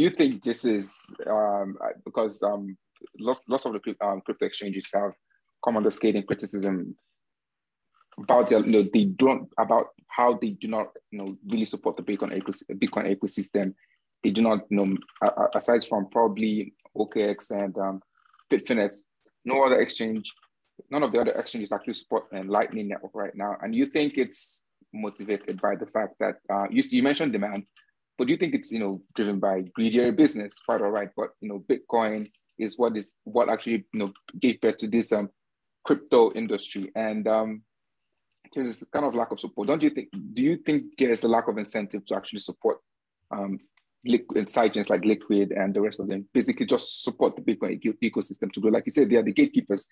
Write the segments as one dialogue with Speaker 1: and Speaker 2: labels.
Speaker 1: you think this is um, because um, lots, lots of the um, crypto exchanges have come under scathing criticism about their, you know, they don't about how they do not you know really support the Bitcoin ecosystem, Bitcoin ecosystem. They do not you know aside from probably OKX and um, Bitfinex, no other exchange, none of the other exchanges actually support a Lightning Network right now. And you think it's motivated by the fact that uh, you you mentioned demand, but do you think it's you know driven by greedier business? Quite all right, but you know Bitcoin is what is what actually you know gave birth to this um crypto industry and um there's kind of lack of support. Don't you think? Do you think there's a lack of incentive to actually support um, liquid sidechains like Liquid and the rest of them? Basically, just support the Bitcoin ecosystem to grow. Like you said, they are the gatekeepers.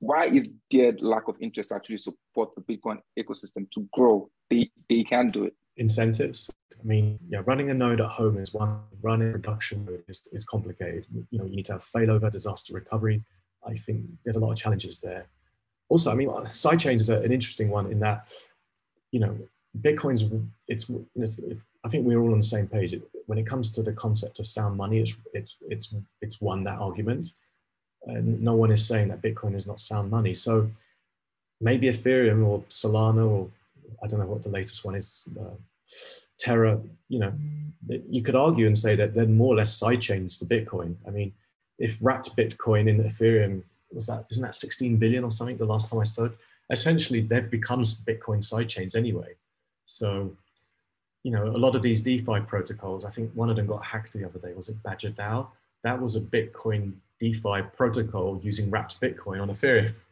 Speaker 1: Why is there lack of interest actually support the Bitcoin ecosystem to grow? They they can do it.
Speaker 2: Incentives. I mean, yeah, running a node at home is one. Running production is, is complicated. You know, you need to have failover, disaster recovery. I think there's a lot of challenges there also, I mean, sidechains is a, an interesting one in that, you know, Bitcoin's, it's, it's, I think we're all on the same page. When it comes to the concept of sound money, it's, it's, it's, it's won that argument. And no one is saying that Bitcoin is not sound money. So maybe Ethereum or Solana or I don't know what the latest one is, uh, Terra, you know, you could argue and say that they're more or less sidechains to Bitcoin. I mean, if wrapped Bitcoin in Ethereum was that isn't that 16 billion or something the last time I saw? Essentially, they've become Bitcoin sidechains anyway. So, you know, a lot of these DeFi protocols, I think one of them got hacked the other day. Was it Badger DAO? That was a Bitcoin DeFi protocol using wrapped Bitcoin on Ethereum.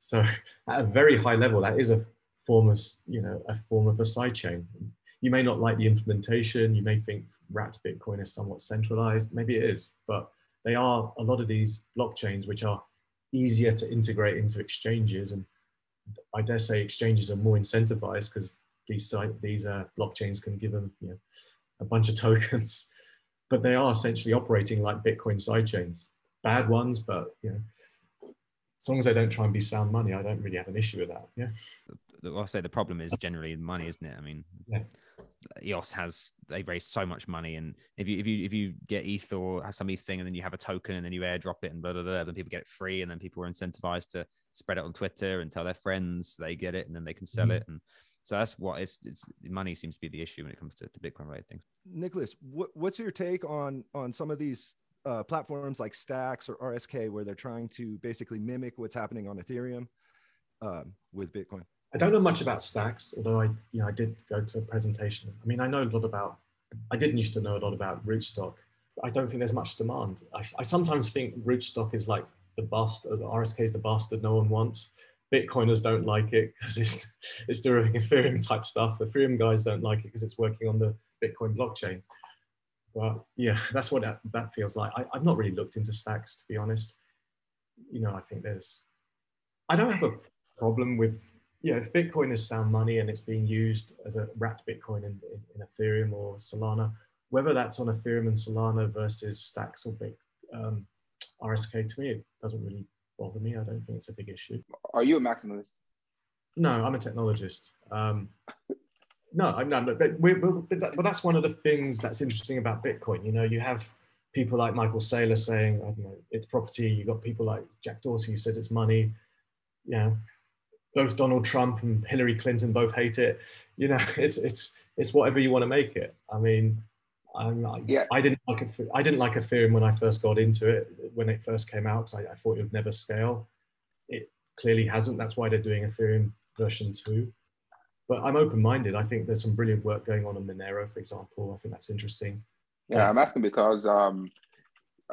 Speaker 2: So, at a very high level, that is a form of, you know, a form of a sidechain. You may not like the implementation. You may think wrapped Bitcoin is somewhat centralized. Maybe it is, but they are a lot of these blockchains which are easier to integrate into exchanges. And I dare say exchanges are more incentivized because these these uh, blockchains can give them you know, a bunch of tokens, but they are essentially operating like Bitcoin sidechains. Bad ones, but you know, as long as they don't try and be sound money, I don't really have an issue with that. Yeah.
Speaker 3: I'll say the problem is generally money, isn't it? I mean, yeah. EOS has they raise so much money, and if you if you if you get ETH or have some ETH thing, and then you have a token, and then you airdrop it, and blah blah blah, then people get it free, and then people are incentivized to spread it on Twitter and tell their friends they get it, and then they can sell mm-hmm. it, and so that's what it's, it's money seems to be the issue when it comes to, to Bitcoin related things.
Speaker 4: Nicholas, what, what's your take on on some of these uh, platforms like Stacks or RSK where they're trying to basically mimic what's happening on Ethereum um, with Bitcoin?
Speaker 2: I don't know much about stacks, although I, you know, I did go to a presentation. I mean, I know a lot about, I didn't used to know a lot about rootstock. I don't think there's much demand. I, I sometimes think rootstock is like the bastard, RSK is the bastard no one wants. Bitcoiners don't like it because it's, it's doing Ethereum type stuff. Ethereum guys don't like it because it's working on the Bitcoin blockchain. But yeah, that's what that, that feels like. I, I've not really looked into stacks, to be honest. You know, I think there's, I don't have a problem with yeah, if Bitcoin is sound money and it's being used as a wrapped Bitcoin in, in, in, Ethereum or Solana, whether that's on Ethereum and Solana versus Stacks or Bit, um, RSK, to me, it doesn't really bother me. I don't think it's a big issue.
Speaker 1: Are you a maximalist?
Speaker 2: No, I'm a technologist. Um, no, I'm not. But, we, but, that, but that's one of the things that's interesting about Bitcoin. You know, you have people like Michael Saylor saying, I don't know, it's property. You've got people like Jack Dorsey who says it's money. You know, both Donald Trump and Hillary Clinton both hate it. You know, it's it's it's whatever you want to make it. I mean, I'm, I, yeah. I didn't like a, I didn't like Ethereum when I first got into it when it first came out. I, I thought it would never scale. It clearly hasn't. That's why they're doing Ethereum version two. But I'm open-minded. I think there's some brilliant work going on on Monero, for example. I think that's interesting.
Speaker 1: Yeah, I'm asking because um,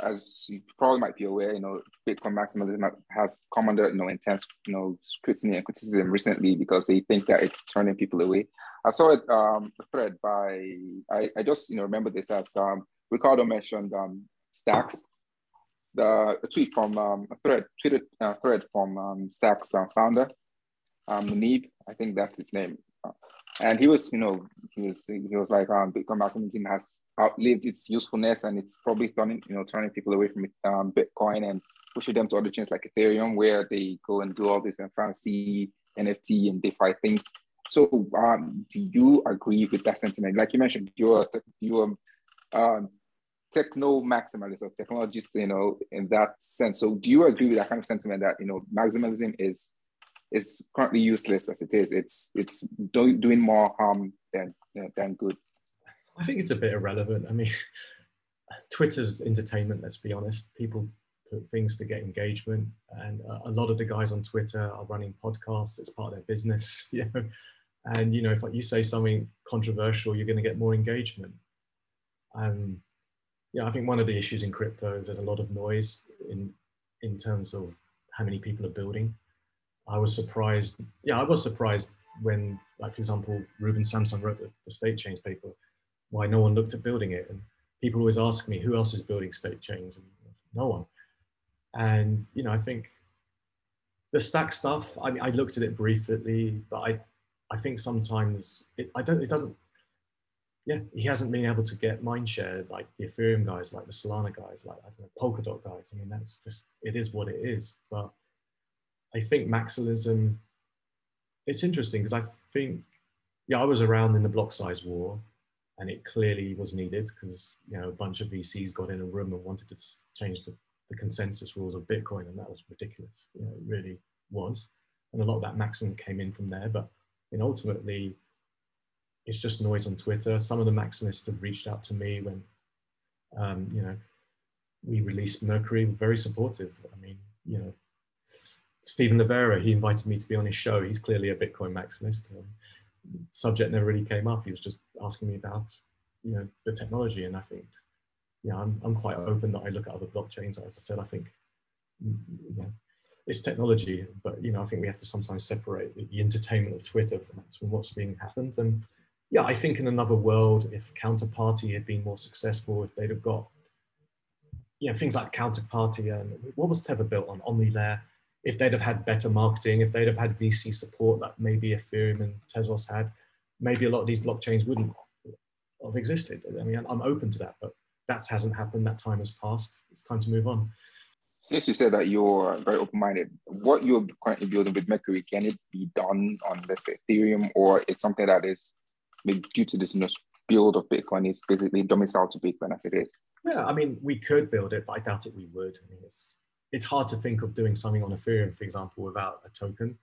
Speaker 1: as you probably might be aware, you know, Bitcoin maximalism has come under, you know, intense, you know, scrutiny and criticism recently because they think that it's turning people away. I saw it um, a thread by, I, I just, you know, remember this as um, Ricardo mentioned um, Stacks, the a tweet from um, a thread, tweeted uh, thread from um, Stacks uh, founder, um, Muneeb, I think that's his name and he was, you know, he was he was like, um, Bitcoin maximalism has outlived its usefulness, and it's probably turning, you know, turning people away from um, Bitcoin and pushing them to other chains like Ethereum, where they go and do all this and fancy NFT and DeFi things. So, um, do you agree with that sentiment? Like you mentioned, you're you're um, techno maximalist or technologist, you know, in that sense. So do you agree with that kind of sentiment that you know maximalism is is currently useless as it is? It's it's do, doing more harm than than good.
Speaker 2: I think it's a bit irrelevant. I mean, Twitter's entertainment. Let's be honest. People put things to get engagement, and a lot of the guys on Twitter are running podcasts. It's part of their business, you know. And you know, if you say something controversial, you're going to get more engagement. Um, yeah, I think one of the issues in crypto is there's a lot of noise in in terms of how many people are building. I was surprised. Yeah, I was surprised when, like for example, Ruben Somsen wrote the, the state chains paper, why no one looked at building it. And people always ask me, who else is building state chains? And no one. And you know, I think the stack stuff. I mean, I looked at it briefly, but I, I think sometimes it. I don't. It doesn't. Yeah, he hasn't been able to get mindshare like the Ethereum guys, like the Solana guys, like I don't know, Polkadot guys. I mean, that's just it is what it is. But I think maximalism. It's interesting because I think, yeah, I was around in the block size war, and it clearly was needed because you know a bunch of VCs got in a room and wanted to change the the consensus rules of Bitcoin, and that was ridiculous. You know, it really was, and a lot of that maxim came in from there. But know, ultimately, it's just noise on Twitter. Some of the maximists have reached out to me when, um, you know, we released Mercury. Very supportive. I mean, you know, Stephen Livera, he invited me to be on his show. He's clearly a Bitcoin maximist. Um, subject never really came up. He was just asking me about, you know, the technology, and I think yeah, I'm, I'm quite open that I look at other blockchains. As I said, I think mm, you know, it's technology, but you know, I think we have to sometimes separate the, the entertainment of Twitter from, from what's being happened. And yeah, I think in another world, if Counterparty had been more successful, if they'd have got you know, things like Counterparty and what was Tether built on, OmniLayer, if they'd have had better marketing, if they'd have had VC support that maybe Ethereum and Tezos had, maybe a lot of these blockchains wouldn't have existed. I mean, I'm open to that, but that hasn't happened. That time has passed. It's time to move on.
Speaker 1: Since you said that you're very open-minded, what you're currently building with Mercury, can it be done on let's say Ethereum, or it's something that is maybe due to this build of Bitcoin is basically domiciled to Bitcoin as it is?
Speaker 2: Yeah, I mean, we could build it, but I doubt it we would. I mean, it's it's hard to think of doing something on Ethereum, for example, without a token.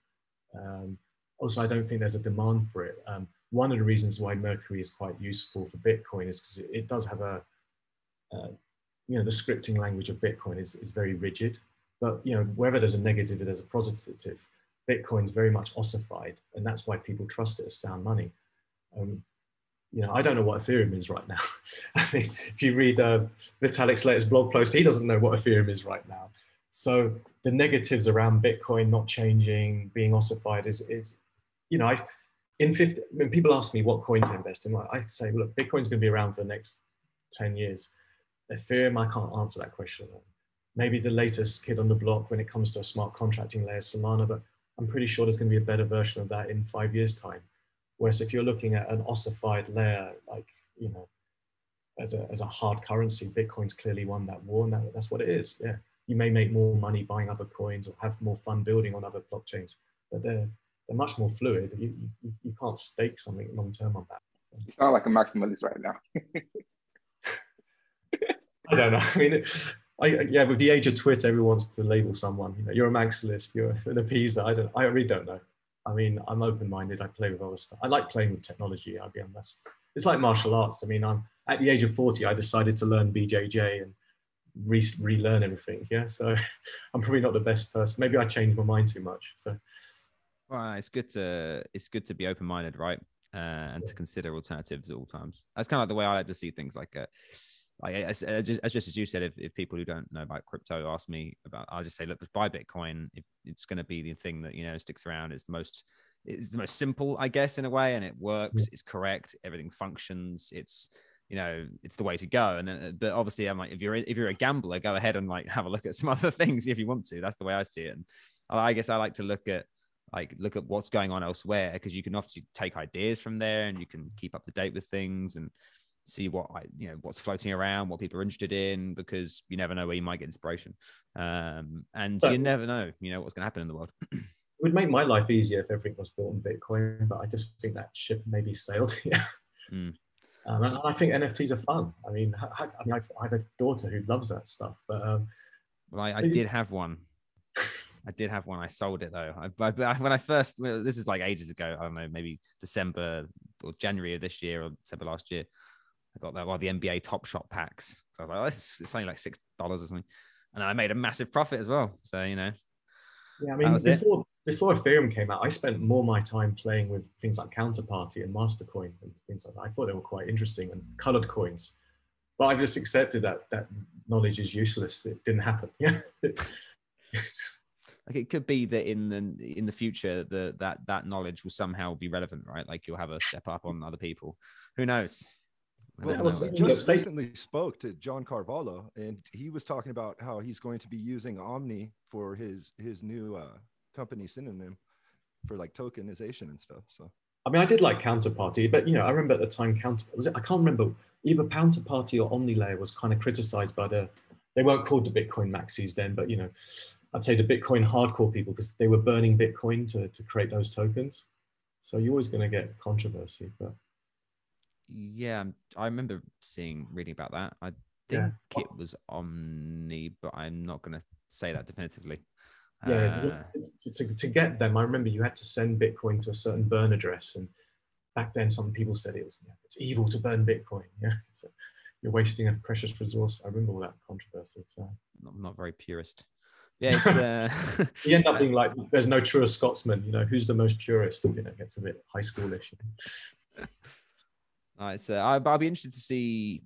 Speaker 2: Um, also, I don't think there's a demand for it. Um, one of the reasons why Mercury is quite useful for Bitcoin is because it, it, does have a uh, you know, the scripting language of Bitcoin is, is very rigid, but you know, wherever there's a negative, there's a positive. Bitcoin's very much ossified, and that's why people trust it as sound money. Um, you know, I don't know what Ethereum is right now. I mean, if you read uh, Vitalik's latest blog post, he doesn't know what Ethereum is right now. So the negatives around Bitcoin not changing, being ossified is, is you know, I, in 50, when people ask me what coin to invest in, I say, look, Bitcoin's going to be around for the next 10 years. Ethereum, I can't answer that question. Maybe the latest kid on the block when it comes to a smart contracting layer, Solana, but I'm pretty sure there's going to be a better version of that in five years' time. Whereas if you're looking at an ossified layer, like, you know, as a, as a hard currency, Bitcoin's clearly won that war, and that, that's what it is. Yeah. You may make more money buying other coins or have more fun building on other blockchains, but they're, they're much more fluid. You, you, you can't stake something long term on that.
Speaker 1: So. You sound like a maximalist right now.
Speaker 2: I don't know. I mean, I, yeah, with the age of Twitter, everyone wants to label someone. You know, you're a maximalist, you're an appeaser. I don't. I really don't know. I mean, I'm open-minded. I play with other stuff. I like playing with technology. I'll be honest. It's like martial arts. I mean, I'm at the age of 40. I decided to learn BJJ and re- relearn everything. Yeah, so I'm probably not the best person. Maybe I changed my mind too much. So,
Speaker 3: well, it's good to it's good to be open-minded, right? Uh, and to consider alternatives at all times. That's kind of like the way I like to see things. Like, uh, like as, as, just, as just as you said, if, if people who don't know about crypto ask me about, I'll just say, look, just buy Bitcoin. If it's going to be the thing that you know sticks around, it's the most it's the most simple, I guess, in a way, and it works. It's correct. Everything functions. It's you know it's the way to go. And then, but obviously, I'm like, if you're if you're a gambler, go ahead and like have a look at some other things if you want to. That's the way I see it. And I guess I like to look at like look at what's going on elsewhere because you can obviously take ideas from there and you can keep up to date with things and see what I, you know what's floating around, what people are interested in, because you never know where you might get inspiration, um, and you never know, you know what's going to happen in the world.
Speaker 2: it would make my life easier if everything was bought in Bitcoin, but I just think that ship maybe sailed. yeah. Mm. Um, and I think NFTs are fun. I mean, I, I mean, I've, I have a daughter who loves that stuff. But um,
Speaker 3: well, I, I did have one. I did have one. I sold it though. I, I, when I first, well, this is like ages ago. I don't know, maybe December or January of this year or December last year. I got that one the NBA Top Shot packs. So I was like, oh, this is only like six dollars or something, and I made a massive profit as well. So you know,
Speaker 2: yeah. I mean, before. Before Ethereum came out, I spent more my time playing with things like Counterparty and Mastercoin and things like that. I thought they were quite interesting and colored coins, but I've just accepted that that knowledge is useless. It didn't happen. Yeah.
Speaker 3: like it could be that in the in the future the that that knowledge will somehow be relevant right like you'll have a step up on other people who knows
Speaker 4: well, I just recently spoke to John Carvalho, and he was talking about how he's going to be using Omni for his his new uh, company synonym for like tokenization and stuff. So,
Speaker 2: I mean, I did like Counterparty, but you know, I remember at the time Counter was it? I can't remember either Counterparty or OmniLayer was kind of criticized by the. They weren't called the Bitcoin maxis then, but you know, I'd say the Bitcoin hardcore people because they were burning Bitcoin to, to create those tokens. So you're always going to get controversy. But
Speaker 3: yeah, um, I remember seeing reading about that. I think yeah. it was Omni, but I'm not going to say that definitively.
Speaker 2: Yeah, uh, to, to, get them, I remember you had to send Bitcoin to a certain burn address, and back then some people said it was yeah, it's evil to burn Bitcoin. Yeah, a, you're wasting a precious resource. I remember all that controversy. So
Speaker 3: not, not very purist. Yeah, it's, uh...
Speaker 2: you end up being like, there's no truer Scotsman. You know, who's the most purist? You know, it gets a bit high schoolish.
Speaker 3: All right, so I, I'll be interested to see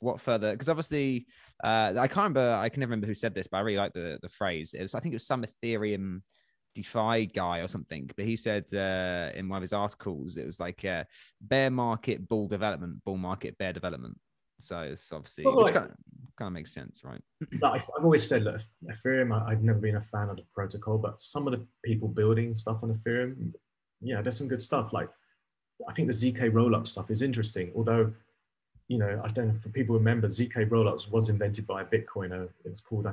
Speaker 3: what further because obviously uh, I can't remember. I can never remember who said this, but I really like the the phrase. It was I think it was some Ethereum DeFi guy or something, but he said uh, in one of his articles it was like uh, bear market, bull development, bull market, bear development. So it's obviously well, which kind, of, kind of makes sense, right?
Speaker 2: I've always said that Ethereum. I've never been a fan of the protocol, but some of the people building stuff on Ethereum, yeah, there's some good stuff. Like I think the zk rollup stuff is interesting, although you know I don't know for people remember zk rollups was invented by a Bitcoiner. It's called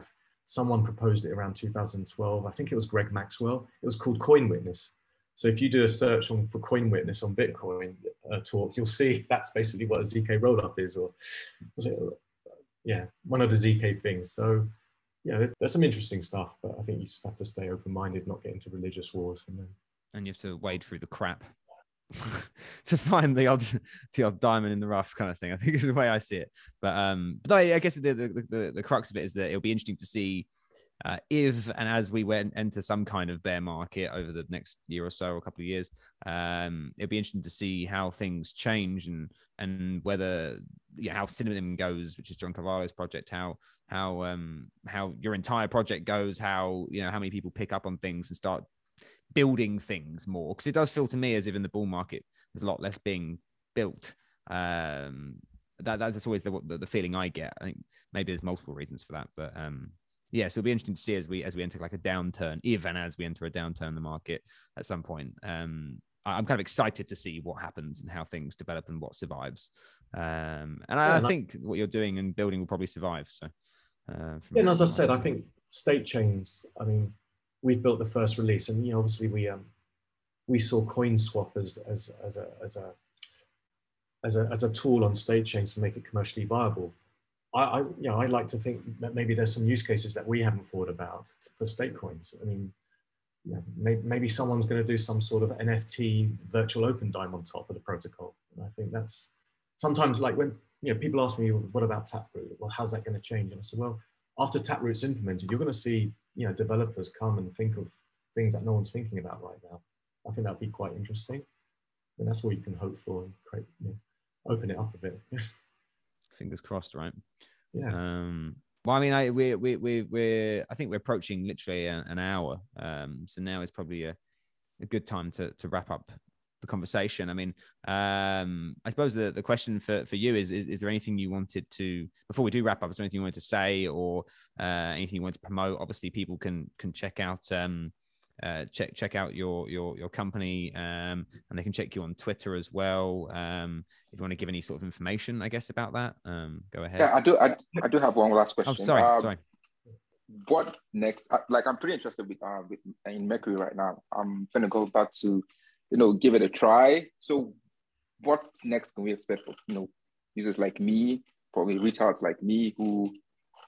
Speaker 2: someone proposed it around 2012. I think it was Greg Maxwell. It was called Coin Witness. So if you do a search on for Coin Witness on Bitcoin uh, talk, you'll see that's basically what a zk rollup is, or was it? Yeah, one of the zk things. So yeah, there's some interesting stuff, but I think you just have to stay open-minded, not get into religious wars, and
Speaker 3: you have to wade through the crap to find the odd the odd diamond in the rough kind of thing. I think is the way I see it. But um, but I, I guess the, the, the the crux of it is that it'll be interesting to see uh, if and as we went into some kind of bear market over the next year or so, or a couple of years, um, it'll be interesting to see how things change and and whether yeah, how Synonym goes, which is John Carvalho's project, how how um how your entire project goes, how you know how many people pick up on things and start building things more because it does feel to me as if in the bull market there's a lot less being built. Um, that that's always the, the, the feeling I get. I think maybe there's multiple reasons for that, but um, yeah, so it'll be interesting to see as we as we enter like a downturn, even as we enter a downturn in the market at some point. Um, I'm kind of excited to see what happens and how things develop and what survives. Um, and I, yeah, I think what you're doing and building will probably survive. So,
Speaker 2: uh, yeah, and as I said, I think state chains. I mean, we've built the first release, and you know, obviously we um, we saw CoinSwap as as as a as a as a, as a tool on state chains to make it commercially viable. I, I you know I like to think that maybe there's some use cases that we haven't thought about for state coins. I mean, know, maybe, maybe someone's going to do some sort of NFT virtual Opendime on top of the protocol. And I think that's sometimes like when you know people ask me, what about Taproot? Well, how's that going to change? And I said, well, after Taproot's implemented, you're going to see you know developers come and think of things that no one's thinking about right now. I think that'd be quite interesting, and that's what you can hope for and create, you know, open it up a bit.
Speaker 3: Fingers crossed, right?
Speaker 2: Yeah.
Speaker 3: Um, well, I mean, I we we we we're I think we're approaching literally a, an hour. Um, so now is probably a, a good time to to wrap up the conversation. I mean, um, I suppose the, the question for, for you is, is, is there anything you wanted to before we do wrap up? Is there anything you wanted to say or uh, anything you want to promote? Obviously, people can can check out um, uh, check check out your your your company um, and they can check you on Twitter as well. Um, if you want to give any sort of information, I guess about that, um, go ahead.
Speaker 1: Yeah, I do. I, I do have one last question.
Speaker 3: Oh, sorry, um, sorry.
Speaker 1: What next? Like, I'm pretty interested with, uh, with in Mercury right now. I'm gonna go back to you know, give it a try. So what's next can we expect, for you know, users like me, probably retards like me who,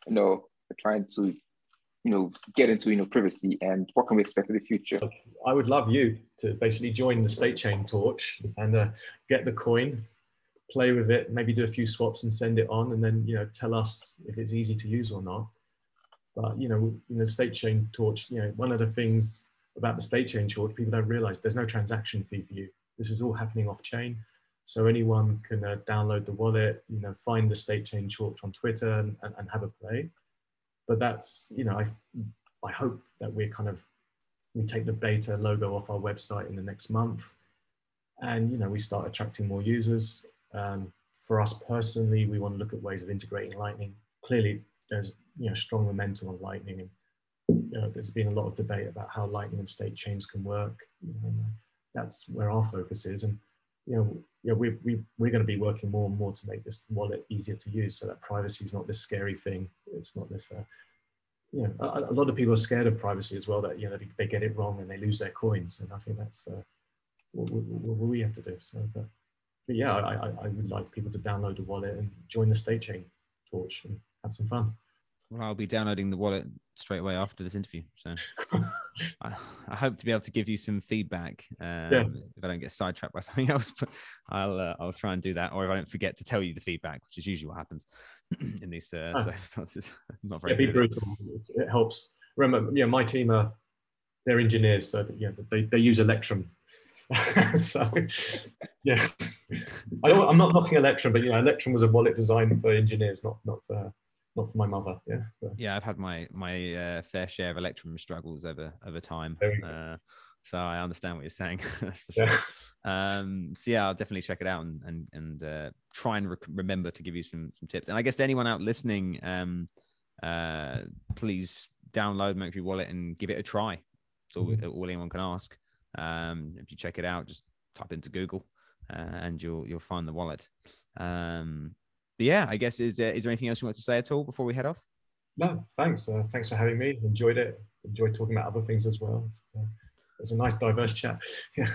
Speaker 1: you know, are trying to, you know, get into, you know, privacy and what can we expect in the future?
Speaker 2: I would love you to basically join the state chain torch and uh, get the coin, play with it, maybe do a few swaps and send it on, and then, you know, tell us if it's easy to use or not. But, you know, in the state chain torch, you know, one of the things about the state chain torch, people don't realize there's no transaction fee for you. This is all happening off chain. So anyone can uh, download the wallet, you know, find the state chain torch on Twitter and, and, and, have a play. But that's, you know, I, I hope that we're kind of, we take the beta logo off our website in the next month and, you know, we start attracting more users. Um, for us personally, we want to look at ways of integrating Lightning. Clearly, there's, you know, strong momentum on Lightning and know, there's been a lot of debate about how Lightning and state chains can work. You know, that's where our focus is. And you know, yeah, we, we, we're going to be working more and more to make this wallet easier to use so that privacy is not this scary thing. It's not this, uh, you know, a, a, lot of people are scared of privacy as well, that, you know, they, they, get it wrong and they lose their coins. And I think that's uh, what, what, what, we have to do. So, but, but yeah, I, I, I would like people to download the wallet and join the state chain torch and have some fun.
Speaker 3: Well, I'll be downloading the wallet straight away after this interview. So I, I, hope to be able to give you some feedback um, yeah. if I don't get sidetracked by something else. But I'll uh, I'll try and do that, or if I don't forget to tell you the feedback, which is usually what happens in these uh, ah. circumstances. not very.
Speaker 2: Yeah, be brutal. It helps. Remember, yeah, my team are they're engineers, so yeah, they they use Electrum. so yeah, I am not knocking Electrum, but you know, Electrum was a wallet designed for engineers, not not for not for my mother. Yeah.
Speaker 3: So. Yeah, I've had my my uh, fair share of Electrum struggles over over time. Uh, so I understand what you're saying. That's for sure. Yeah. Um, so yeah, I'll definitely check it out and and and uh, try and remember to give you some some tips. And I guess to anyone out listening, um, uh, please download Mercury Wallet and give it a try. That's all, mm-hmm. all anyone can ask. Um, if you check it out, just type into Google uh, and you'll you'll find the wallet. Um, but yeah, I guess is there, is there anything else you want to say at all before we head off?
Speaker 2: No, thanks. Uh, thanks for having me. Enjoyed it. Enjoyed talking about other things as well. It's, uh, it's a nice, diverse chat. Yeah.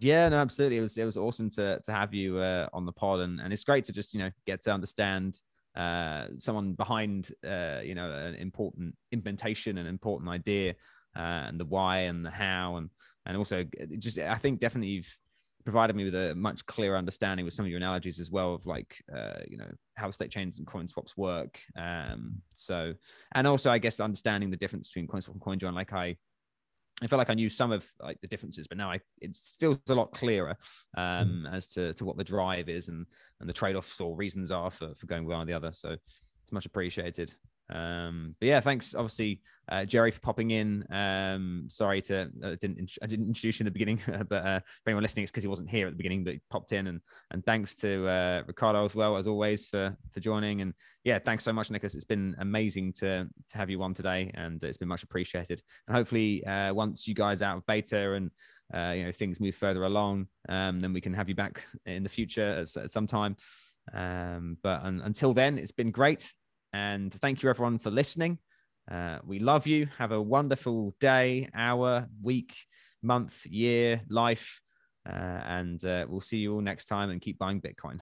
Speaker 3: Yeah, no, absolutely. It was it was awesome to to have you uh, on the pod, and, and it's great to just you know get to understand uh, someone behind uh, you know an important implementation, an important idea, uh, and the why and the how, and and also just I think definitely you've provided me with a much clearer understanding with some of your analogies as well of like uh, you know how the state chains and coin swaps work um so and also i guess understanding the difference between coin swap and coin join like i I felt like I knew some of like the differences, but now I it feels a lot clearer um, mm. as to, to what the drive is and and the trade offs or reasons are for, for going one or the other. So it's much appreciated. Um, but yeah, thanks, obviously, uh, Jerry, for popping in. Um, sorry to uh, didn't I didn't introduce you in the beginning, but uh, for anyone listening, it's because he wasn't here at the beginning, but he popped in. And and thanks to uh, Ricardo as well as always for for joining. And yeah, thanks so much, Nicholas. It's been amazing to to have you on today, and it's been much appreciated. And hopefully, uh, once you guys out of beta and uh, you know things move further along, um, then we can have you back in the future at, at some time. Um, but un- until then, it's been great. And thank you, everyone, for listening. Uh, we love you. Have a wonderful day, hour, week, month, year, life. Uh, and uh, we'll see you all next time and keep buying Bitcoin.